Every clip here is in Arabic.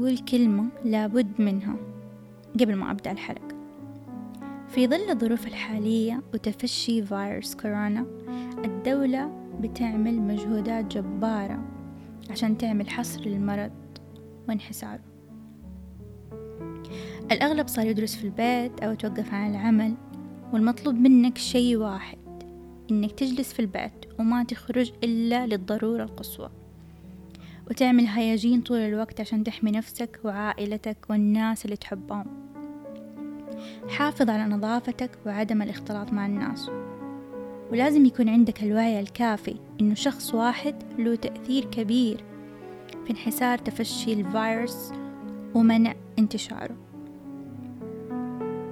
أقول كلمة لابد منها قبل ما أبدأ الحلقة. في ظل الظروف الحالية وتفشي فيروس كورونا الدولة بتعمل مجهودات جبارة عشان تعمل حصر للمرض وانحساره. الأغلب صار يدرس في البيت أو توقف عن العمل والمطلوب منك شي واحد إنك تجلس في البيت وما تخرج إلا للضرورة القصوى. وتعمل هياجين طول الوقت عشان تحمي نفسك وعائلتك والناس اللي تحبهم. حافظ على نظافتك وعدم الاختلاط مع الناس. ولازم يكون عندك الوعي الكافي إنه شخص واحد له تأثير كبير في انحسار تفشي الفيروس ومنع انتشاره.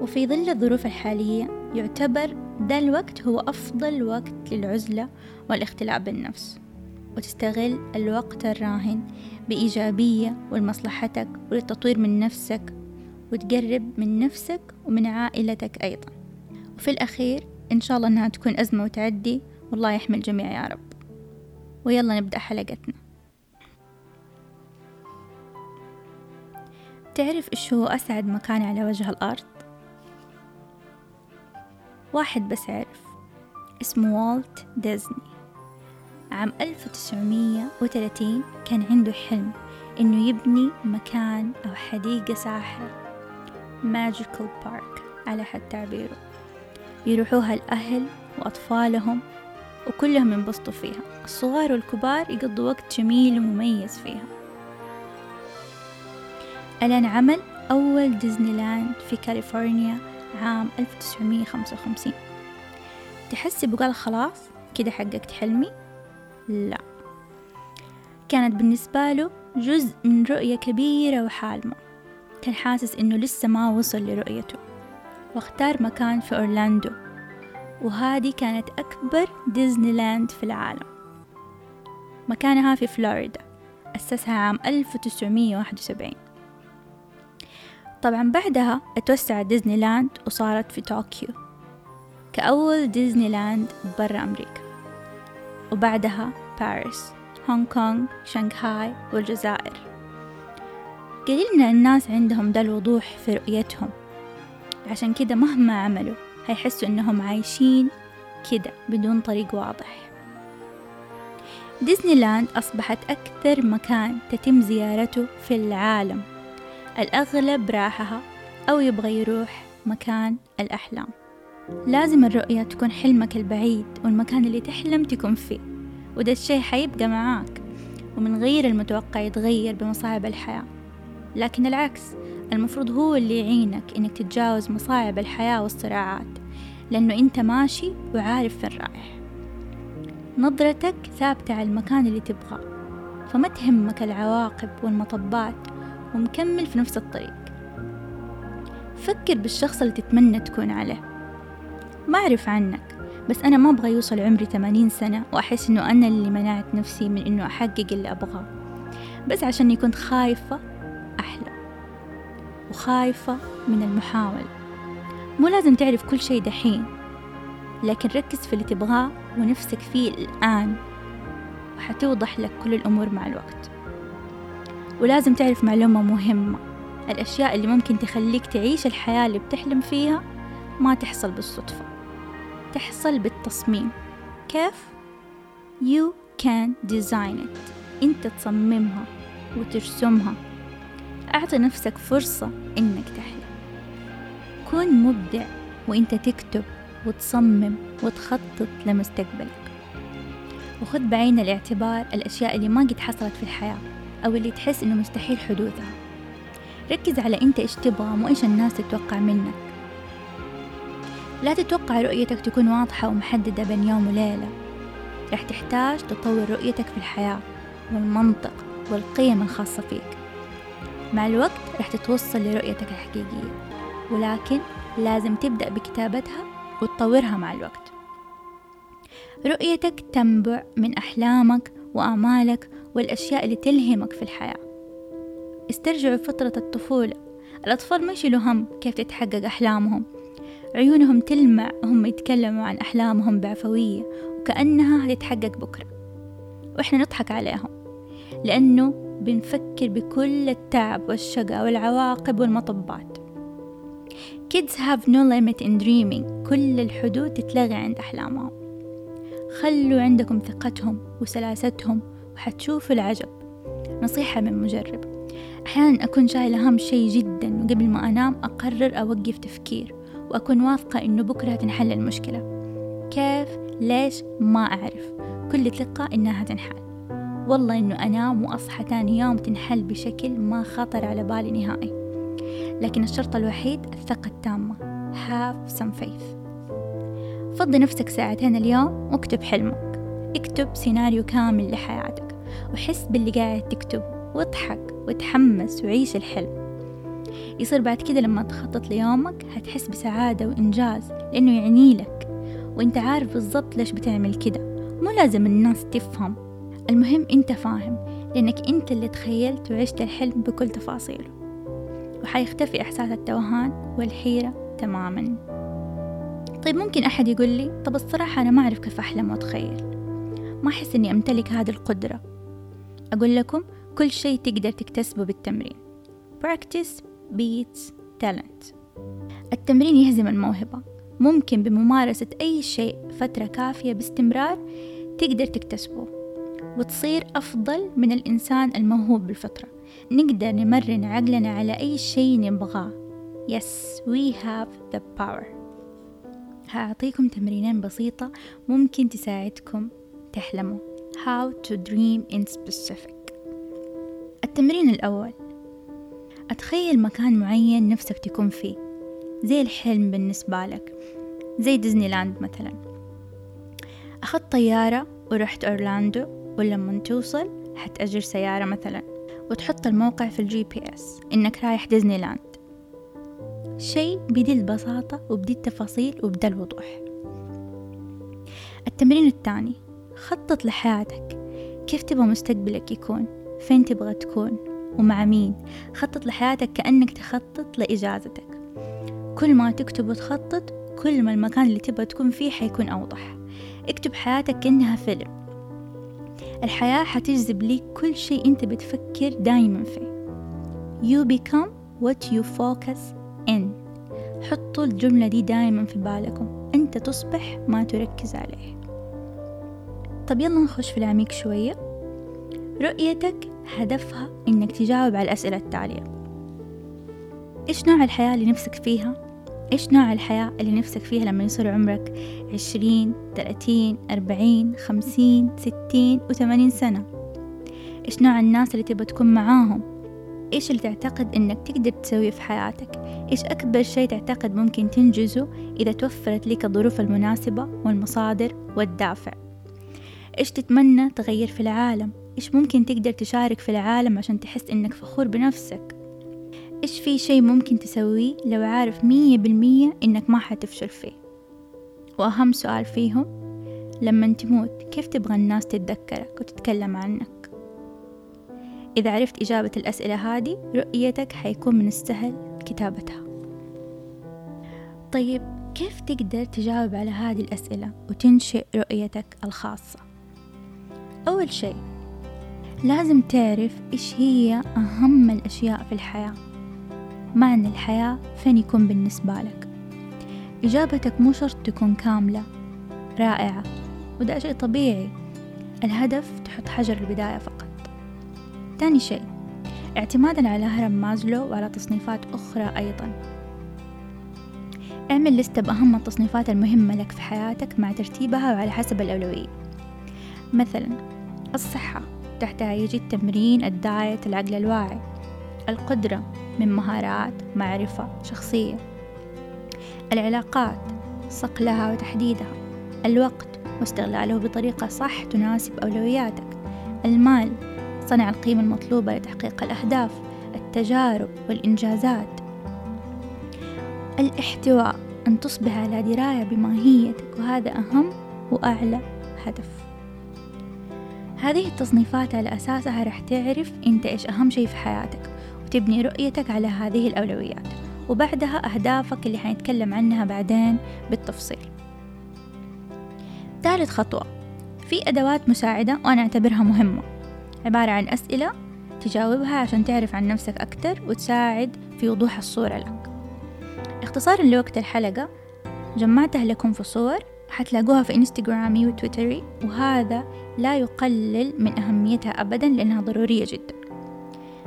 وفي ظل الظروف الحالية يعتبر ده الوقت هو أفضل وقت للعزلة والاختلاء بالنفس. وتستغل الوقت الراهن بإيجابية ولمصلحتك وللتطوير من نفسك وتقرب من نفسك ومن عائلتك أيضا. وفي الأخير إن شاء الله إنها تكون أزمة وتعدي والله يحمي الجميع يا رب. ويلا نبدأ حلقتنا. تعرف إيش هو أسعد مكان على وجه الأرض؟ واحد بس عرف. اسمه والت ديزني. عام 1930 كان عنده حلم إنه يبني مكان أو حديقة ساحرة. ماجيكال بارك على حد تعبيره. يروحوها الأهل وأطفالهم وكلهم ينبسطوا فيها. الصغار والكبار يقضوا وقت جميل ومميز فيها. ألان عمل أول ديزني لاند في كاليفورنيا عام 1955 تحسبي قال خلاص كده حققت حلمي؟ لا. كانت بالنسبة له جزء من رؤية كبيرة وحالمة. كان حاسس إنه لسه ما وصل لرؤيته واختار مكان في أورلاندو وهذه كانت أكبر ديزني لاند في العالم. مكانها في فلوريدا أسسها عام 1971 طبعا بعدها اتوسعت ديزني لاند وصارت في طوكيو كأول ديزني لاند برا أمريكا. وبعدها باريس هونغ كونغ شنغهاي والجزائر. قليل من الناس عندهم ده الوضوح في رؤيتهم. عشان كده مهما عملوا هيحسوا إنهم عايشين كده بدون طريق واضح. ديزني لاند أصبحت أكثر مكان تتم زيارته في العالم. الأغلب راحها أو يبغى يروح مكان الأحلام. لازم الرؤية تكون حلمك البعيد والمكان اللي تحلم تكون فيه وده الشي حيبقى معاك ومن غير المتوقع يتغير بمصاعب الحياة. لكن العكس المفروض هو اللي يعينك إنك تتجاوز مصاعب الحياة والصراعات لأنه أنت ماشي وعارف فين رايح. نظرتك ثابتة على المكان اللي تبغاه فما تهمك العواقب والمطبات ومكمل في نفس الطريق. فكر بالشخص اللي تتمنى تكون عليه. ما أعرف عنك بس أنا ما أبغى يوصل عمري ثمانين سنة وأحس إنه أنا اللي منعت نفسي من إنه أحقق اللي أبغاه. بس عشاني كنت خايفة أحلم وخايفة من المحاولة. مو لازم تعرف كل شي دحين لكن ركز في اللي تبغاه ونفسك فيه الآن وحتوضح لك كل الأمور مع الوقت. ولازم تعرف معلومة مهمة الأشياء اللي ممكن تخليك تعيش الحياة اللي بتحلم فيها ما تحصل بالصدفة. تحصل بالتصميم. كيف؟ You can design it. أنت تصممها وترسمها. أعطي نفسك فرصة إنك تحلم. كن مبدع وإنت تكتب وتصمم وتخطط لمستقبلك. وخذ بعين الاعتبار الأشياء اللي ما قد حصلت في الحياة أو اللي تحس إنه مستحيل حدوثها. ركز على أنت إيش تبغى مو إيش الناس تتوقع منك. لا تتوقع رؤيتك تكون واضحة ومحددة بين يوم وليلة. رح تحتاج تطور رؤيتك في الحياة والمنطق والقيم الخاصة فيك. مع الوقت رح تتوصل لرؤيتك الحقيقية ولكن لازم تبدأ بكتابتها وتطورها مع الوقت. رؤيتك تنبع من أحلامك وآمالك والأشياء اللي تلهمك في الحياة. استرجعوا فترة الطفولة. الأطفال ما يشيلوا هم كيف تتحقق أحلامهم. عيونهم تلمع وهم يتكلموا عن أحلامهم بعفوية وكأنها هتتحقق بكرة. وإحنا نضحك عليهم لأنه بنفكر بكل التعب والشقى والعواقب والمطبات. Kids have no limit in dreaming. كل الحدود تتلغي عند أحلامهم. خلوا عندكم ثقتهم وسلاستهم وحتشوفوا العجب. نصيحة من مجرب. أحيانا أكون شايلة هم شيء جدا وقبل ما أنام أقرر أوقف تفكير. وأكون واثقة إنه بكرة تنحل المشكلة. كيف؟ ليش؟ ما أعرف. كل ثقة إنها تنحل. والله إنه أنام وأصحى تاني يوم تنحل بشكل ما خطر على بالي نهائي. لكن الشرط الوحيد الثقة التامة. Have some faith. فضي نفسك ساعتين اليوم واكتب حلمك. اكتب سيناريو كامل لحياتك. وحس باللي قاعد تكتبه. واضحك. وتحمس. وعيش الحلم. يصير بعد كده لما تخطط ليومك هتحس بسعادة وإنجاز لأنه يعني لك. وإنت عارف بالضبط ليش بتعمل كده. مو لازم الناس تفهم. المهم إنت فاهم لأنك إنت اللي تخيلت وعشت الحلم بكل تفاصيله. وحيختفي إحساس التوهان والحيرة تماما. طيب ممكن أحد يقول لي طب الصراحة أنا ما أعرف كيف أحلم وأتخيل. ما أحس إني أمتلك هذه القدرة. أقول لكم كل شيء تقدر تكتسبه بالتمرين. Practice beats talent. التمرين يهزم الموهبة. ممكن بممارسة أي شيء فترة كافية باستمرار تقدر تكتسبه. وتصير أفضل من الإنسان الموهوب بالفطرة. نقدر نمرن عقلنا على أي شيء نبغاه. Yes, we have the power. هأعطيكم تمرينين بسيطة ممكن تساعدكم تحلموا. How to dream in specific. التمرين الأول. أتخيل مكان معين نفسك تكون فيه. زي الحلم بالنسبة لك. زي ديزني لاند مثلا. أخذت طيارة ورحت أورلاندو ولما توصل حتأجر سيارة مثلا وتحط الموقع في ال GPS إنك رايح ديزني لاند شيء بدي البساطة وبدي التفاصيل وبدي الوضوح. التمرين الثاني خطط لحياتك. كيف تبغى مستقبلك يكون؟ فين تبغى تكون؟ ومع مين؟ خطط لحياتك كأنك تخطط لإجازتك. كل ما تكتب وتخطط كل ما المكان اللي تبغى تكون فيه حيكون أوضح. اكتب حياتك كأنها فيلم. الحياة حتجذب ليك كل شيء أنت بتفكر دايما فيه. You become what you focus in. حطوا الجملة دي دايما في بالكم. أنت تصبح ما تركز عليه. طب يلا نخش في العميق شوية. رؤيتك هدفها إنك تجاوب على الأسئلة التالية إيش نوع الحياة اللي نفسك فيها؟ إيش نوع الحياة اللي نفسك فيها لما يصير عمرك عشرين ثلاثين أربعين خمسين ستين وثمانين سنة؟ إيش نوع الناس اللي تبغى تكون معاهم؟ إيش اللي تعتقد إنك تقدر تسويه في حياتك؟ إيش أكبر شيء تعتقد ممكن تنجزه إذا توفرت لك الظروف المناسبة والمصادر والدافع؟ إيش تتمنى تغير في العالم؟ إيش ممكن تقدر تشارك في العالم عشان تحس إنك فخور بنفسك؟ إيش في شي ممكن تسويه لو عارف مية بالمية إنك ما حتفشل فيه؟ وأهم سؤال فيهم لما تموت كيف تبغى الناس تتذكرك وتتكلم عنك؟ إذا عرفت إجابة الأسئلة هذه رؤيتك حيكون من السهل كتابتها. طيب كيف تقدر تجاوب على هذه الأسئلة وتنشئ رؤيتك الخاصة؟ أول شيء لازم تعرف إيش هي أهم الأشياء في الحياة. معنى الحياة فين يكون بالنسبة لك. إجابتك مو شرط تكون كاملة رائعة وده شيء طبيعي. الهدف تحط حجر البداية فقط. تاني شيء اعتمادا على هرم مازلو وعلى تصنيفات أخرى أيضا. اعمل لستة بأهم التصنيفات المهمة لك في حياتك مع ترتيبها وعلى حسب الأولوية. مثلا الصحة. تحتها يجي التمرين الدايت العقل الواعي القدرة من مهارات معرفة شخصية. العلاقات صقلها وتحديدها. الوقت واستغلاله بطريقة صح تناسب أولوياتك. المال صنع القيمة المطلوبة لتحقيق الأهداف. التجارب والإنجازات. الاحتواء أن تصبح على دراية بماهيتك وهذا أهم وأعلى هدف. هذه التصنيفات على أساسها رح تعرف أنت إيش أهم شيء في حياتك وتبني رؤيتك على هذه الأولويات وبعدها أهدافك اللي حنتكلم عنها بعدين بالتفصيل. ثالث خطوة في أدوات مساعدة وأنا أعتبرها مهمة عبارة عن أسئلة تجاوبها عشان تعرف عن نفسك أكتر وتساعد في وضوح الصورة لك. اختصارا لوقت الحلقة جمعتها لكم في صور حتلاقوها في انستغرامي وتويتري وهذا لا يقلل من أهميتها أبدا لأنها ضرورية جدا.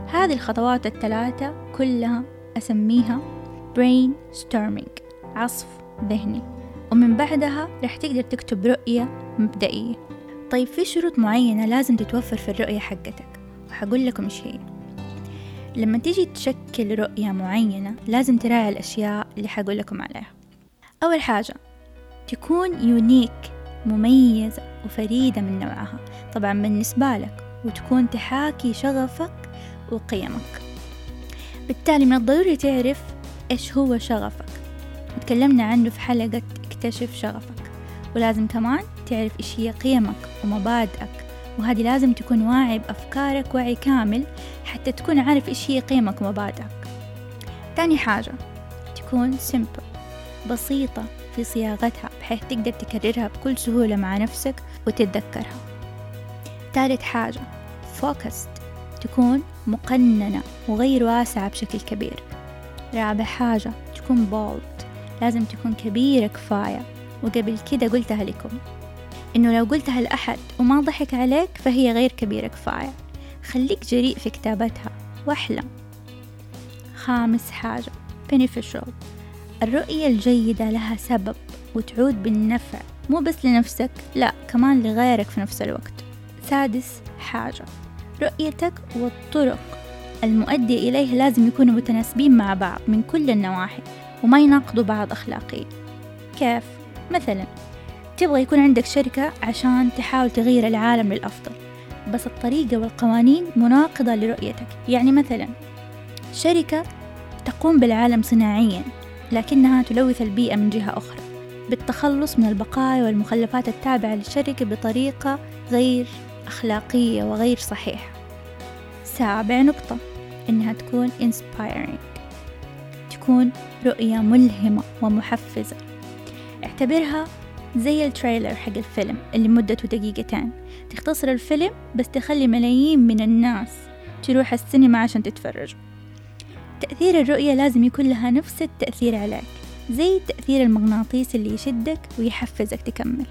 هذه الخطوات الثلاثة كلها أسميها brain storming عصف ذهني. ومن بعدها رح تقدر تكتب رؤية مبدئية. طيب في شروط معينة لازم تتوفر في الرؤية حقتك؟ وحقول لكم إيش هي. لما تيجي تشكل رؤية معينة لازم تراعي الأشياء اللي حقول لكم عليها. أول حاجة تكون يونيك مميزة وفريدة من نوعها. طبعا بالنسبة لك وتكون تحاكي شغفك وقيمك. بالتالي من الضروري تعرف إيش هو شغفك. وتكلمنا عنه في حلقة اكتشف شغفك. ولازم كمان تعرف إيش هي قيمك ومبادئك. وهذه لازم تكون واعي بأفكارك وعي كامل حتى تكون عارف إيش هي قيمك ومبادئك. تاني حاجة تكون simple بسيطة في صياغتها بحيث تقدر تكررها بكل سهولة مع نفسك وتتذكرها. ثالث حاجة focused تكون مقننة وغير واسعة بشكل كبير. رابع حاجة تكون bold لازم تكون كبيرة كفاية. وقبل كده قلتها لكم إنه لو قلتها لأحد وما ضحك عليك فهي غير كبيرة كفاية. خليك جريء في كتابتها وأحلم. خامس حاجة beneficial. الرؤية الجيدة لها سبب وتعود بالنفع مو بس لنفسك لا كمان لغيرك في نفس الوقت. سادس حاجة. رؤيتك والطرق المؤدية إليه لازم يكونوا متناسبين مع بعض من كل النواحي وما يناقضوا بعض أخلاقيا. كيف؟ مثلا تبغى يكون عندك شركة عشان تحاول تغير العالم للأفضل بس الطريقة والقوانين مناقضة لرؤيتك. يعني مثلا شركة تقوم بالعالم صناعيا لكنها تلوث البيئة من جهة أخرى بالتخلص من البقايا والمخلفات التابعة للشركة بطريقة غير أخلاقية وغير صحيحة. سابع نقطة إنها تكون inspiring تكون رؤية ملهمة ومحفزة. اعتبرها زي التريلر حق الفيلم اللي مدته دقيقتين. تختصر الفيلم بس تخلي ملايين من الناس تروح السينما عشان تتفرج. تأثير الرؤية لازم يكون لها نفس التأثير عليك زي التأثير المغناطيسي اللي يشدك ويحفزك تكمل.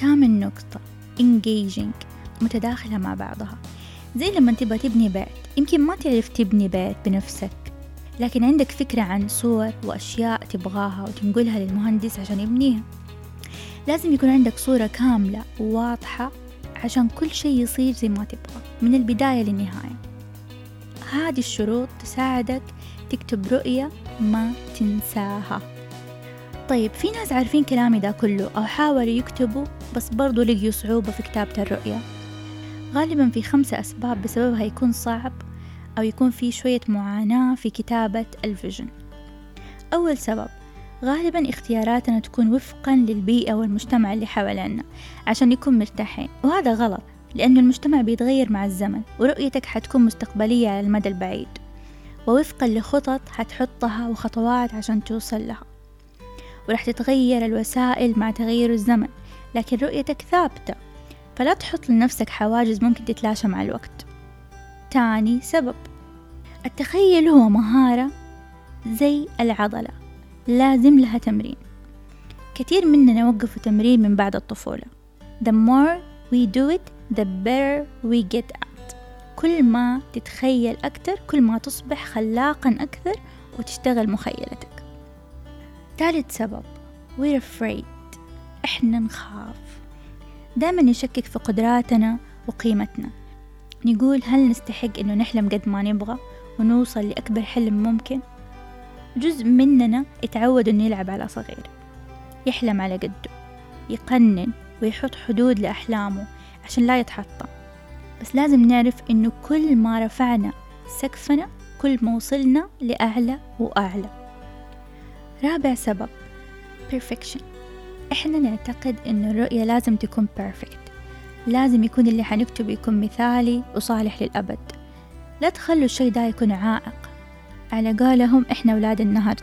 ثامن نقطة engaging متداخلة مع بعضها. زي لما تبغى تبني بيت يمكن ما تعرف تبني بيت بنفسك لكن عندك فكرة عن صور وأشياء تبغاها وتنقلها للمهندس عشان يبنيها. لازم يكون عندك صورة كاملة وواضحة عشان كل شيء يصير زي ما تبغى من البداية للنهاية. هذه الشروط تساعدك تكتب رؤية ما تنساها. طيب في ناس عارفين كلامي ده كله أو حاولوا يكتبوا بس برضو لقيوا صعوبة في كتابة الرؤية. غالبا في خمسة أسباب بسببها يكون صعب أو يكون في شوية معاناة في كتابة الفيجن. أول سبب غالبا اختياراتنا تكون وفقا للبيئة والمجتمع اللي حوالينا عشان نكون مرتاحين وهذا غلط. لأن المجتمع بيتغير مع الزمن ورؤيتك حتكون مستقبلية على المدى البعيد ووفقا لخطط حتحطها وخطوات عشان توصل لها. ورح تتغير الوسائل مع تغير الزمن لكن رؤيتك ثابتة فلا تحط لنفسك حواجز ممكن تتلاشى مع الوقت. تاني سبب التخيل هو مهارة زي العضلة لازم لها تمرين. كثير مننا وقفوا تمرين من بعد الطفولة. The more we do it the better we get at كل ما تتخيل أكتر كل ما تصبح خلاقا أكثر وتشتغل مخيلتك. ثالث سبب we're afraid. إحنا نخاف. دائما نشكك في قدراتنا وقيمتنا. نقول هل نستحق إنه نحلم قد ما نبغى ونوصل لأكبر حلم ممكن؟ جزء مننا يتعود إنه يلعب على صغير يحلم على قده يقنن ويحط حدود لأحلامه عشان لا يتحطم. بس لازم نعرف إنه كل ما رفعنا سقفنا كل ما وصلنا لأعلى وأعلى. رابع سبب perfection. إحنا نعتقد إنه الرؤية لازم تكون perfect. لازم يكون اللي حنكتبه يكون مثالي وصالح للأبد. لا تخلوا الشي ده يكون عائق. على قولهم إحنا أولاد النهر.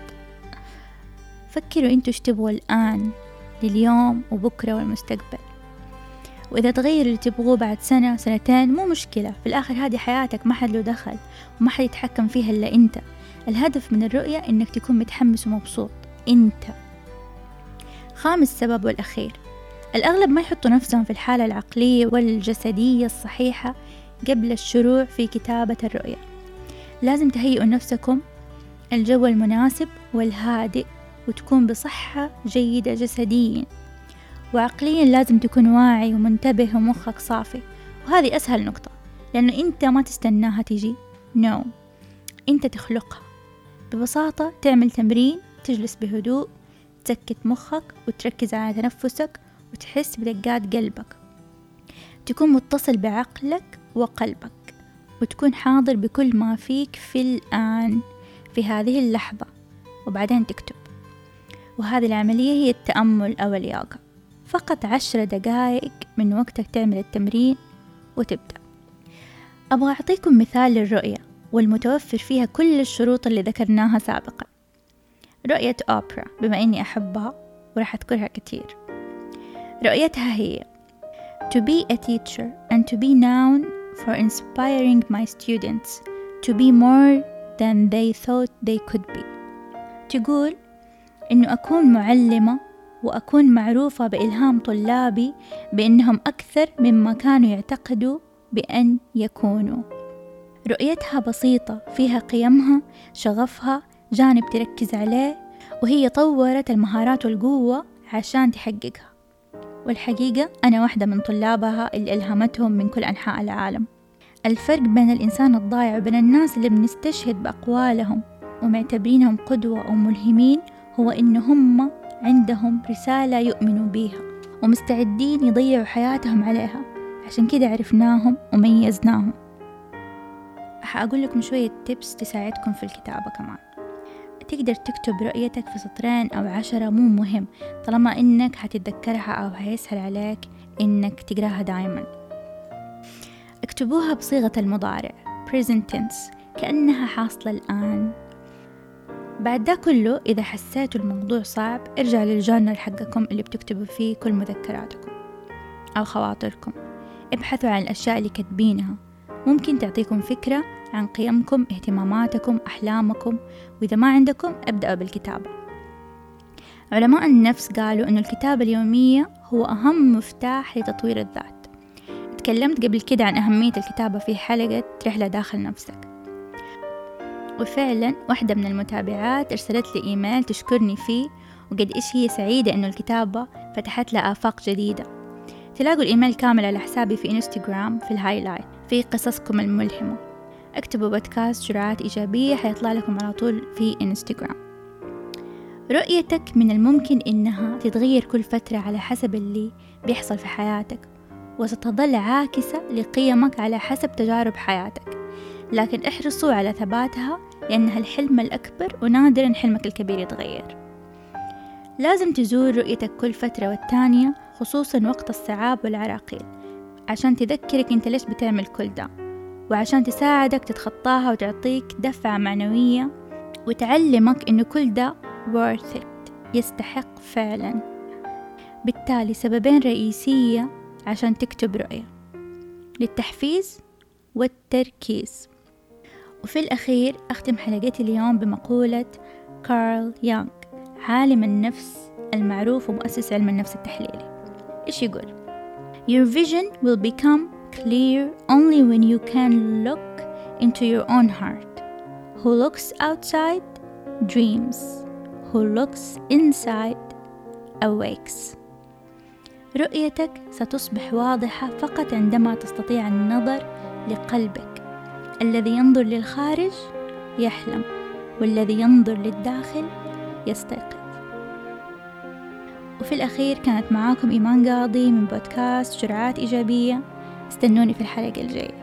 فكروا إنتوا إيش تبغوا الآن لليوم وبكرة والمستقبل. وإذا تغير اللي تبغوه بعد سنة سنتين مو مشكلة. في الآخر هذه حياتك ما حد له دخل وما حد يتحكم فيها إلا أنت. الهدف من الرؤية إنك تكون متحمس ومبسوط. أنت. خامس سبب والأخير. الأغلب ما يحطوا نفسهم في الحالة العقلية والجسدية الصحيحة قبل الشروع في كتابة الرؤية. لازم تهيئوا نفسكم الجو المناسب والهادئ وتكون بصحة جيدة جسديا. وعقليا لازم تكون واعي ومنتبه ومخك صافي. وهذه أسهل نقطة لأنه أنت ما تستناها تجي. نو no. أنت تخلقها. ببساطة تعمل تمرين تجلس بهدوء تسكت مخك وتركز على تنفسك وتحس بدقات قلبك. تكون متصل بعقلك وقلبك وتكون حاضر بكل ما فيك في الآن في هذه اللحظة. وبعدين تكتب. وهذه العملية هي التأمل أو اليوغا فقط عشر دقائق من وقتك تعمل التمرين وتبدأ. أبغى أعطيكم مثال للرؤية والمتوفر فيها كل الشروط اللي ذكرناها سابقا. رؤية أوبرا بما إني أحبها وراح أذكرها كتير رؤيتها هي To be a teacher and to be known for inspiring my students to be more than they thought they could be. تقول إنه أكون معلمة وأكون معروفة بإلهام طلابي بأنهم أكثر مما كانوا يعتقدوا بأن يكونوا. رؤيتها بسيطة فيها قيمها شغفها جانب تركز عليه وهي طورت المهارات والقوة عشان تحققها. والحقيقة أنا واحدة من طلابها اللي ألهمتهم من كل أنحاء العالم. الفرق بين الإنسان الضايع وبين الناس اللي بنستشهد بأقوالهم ومعتبرينهم قدوة أو ملهمين هو إن هم عندهم رسالة يؤمنوا بيها ومستعدين يضيعوا حياتهم عليها. عشان كده عرفناهم وميزناهم. حأقول لكم شوية تيبس تساعدكم في الكتابة كمان. تقدر تكتب رؤيتك في سطرين أو عشرة مو مهم. طالما إنك حتتذكرها أو هيسهل عليك إنك تقراها دايما. اكتبوها بصيغة المضارع. present tense كأنها حاصلة الآن. بعد ده كله إذا حسيتوا الموضوع صعب ارجع للجورنال حقكم اللي بتكتبوا فيه كل مذكراتكم أو خواطركم. ابحثوا عن الأشياء اللي كاتبينها. ممكن تعطيكم فكرة عن قيمكم اهتماماتكم أحلامكم. وإذا ما عندكم ابدأوا بالكتابة. علماء النفس قالوا أن الكتابة اليومية هو أهم مفتاح لتطوير الذات. تكلمت قبل كده عن أهمية الكتابة في حلقة رحلة داخل نفسك. وفعلا واحدة من المتابعات أرسلت لي إيميل تشكرني فيه وقد إيش هي سعيدة إنه الكتابة فتحت لها آفاق جديدة. تلاقوا الإيميل كامل على حسابي في إنستغرام في ال highlight في قصصكم الملهمة. اكتبوا بودكاست جرعات إيجابية حيطلع لكم على طول في إنستغرام. رؤيتك من الممكن إنها تتغير كل فترة على حسب اللي بيحصل في حياتك وستظل عاكسة لقيمك على حسب تجارب حياتك. لكن احرصوا على ثباتها لأنها الحلم الأكبر ونادرا حلمك الكبير يتغير. لازم تزور رؤيتك كل فترة والتانية خصوصا وقت الصعاب والعراقيل عشان تذكرك أنت ليش بتعمل كل ده وعشان تساعدك تتخطاها وتعطيك دفعة معنوية وتعلمك انه كل ده worth it يستحق فعلا. بالتالي سببين رئيسية عشان تكتب رؤية للتحفيز والتركيز. وفي الأخير أختم حلقتي اليوم بمقولة كارل يونغ عالم النفس المعروف ومؤسس علم النفس التحليلي إيش يقول Your vision will become clear only when you can look into your own heart. Who looks outside dreams. Who looks inside awakes. رؤيتك ستصبح واضحة فقط عندما تستطيع النظر لقلبك الذي ينظر للخارج يحلم والذي ينظر للداخل يستيقظ. وفي الأخير كانت معاكم إيمان قاضي من بودكاست جرعات إيجابية. استنوني في الحلقة الجاية.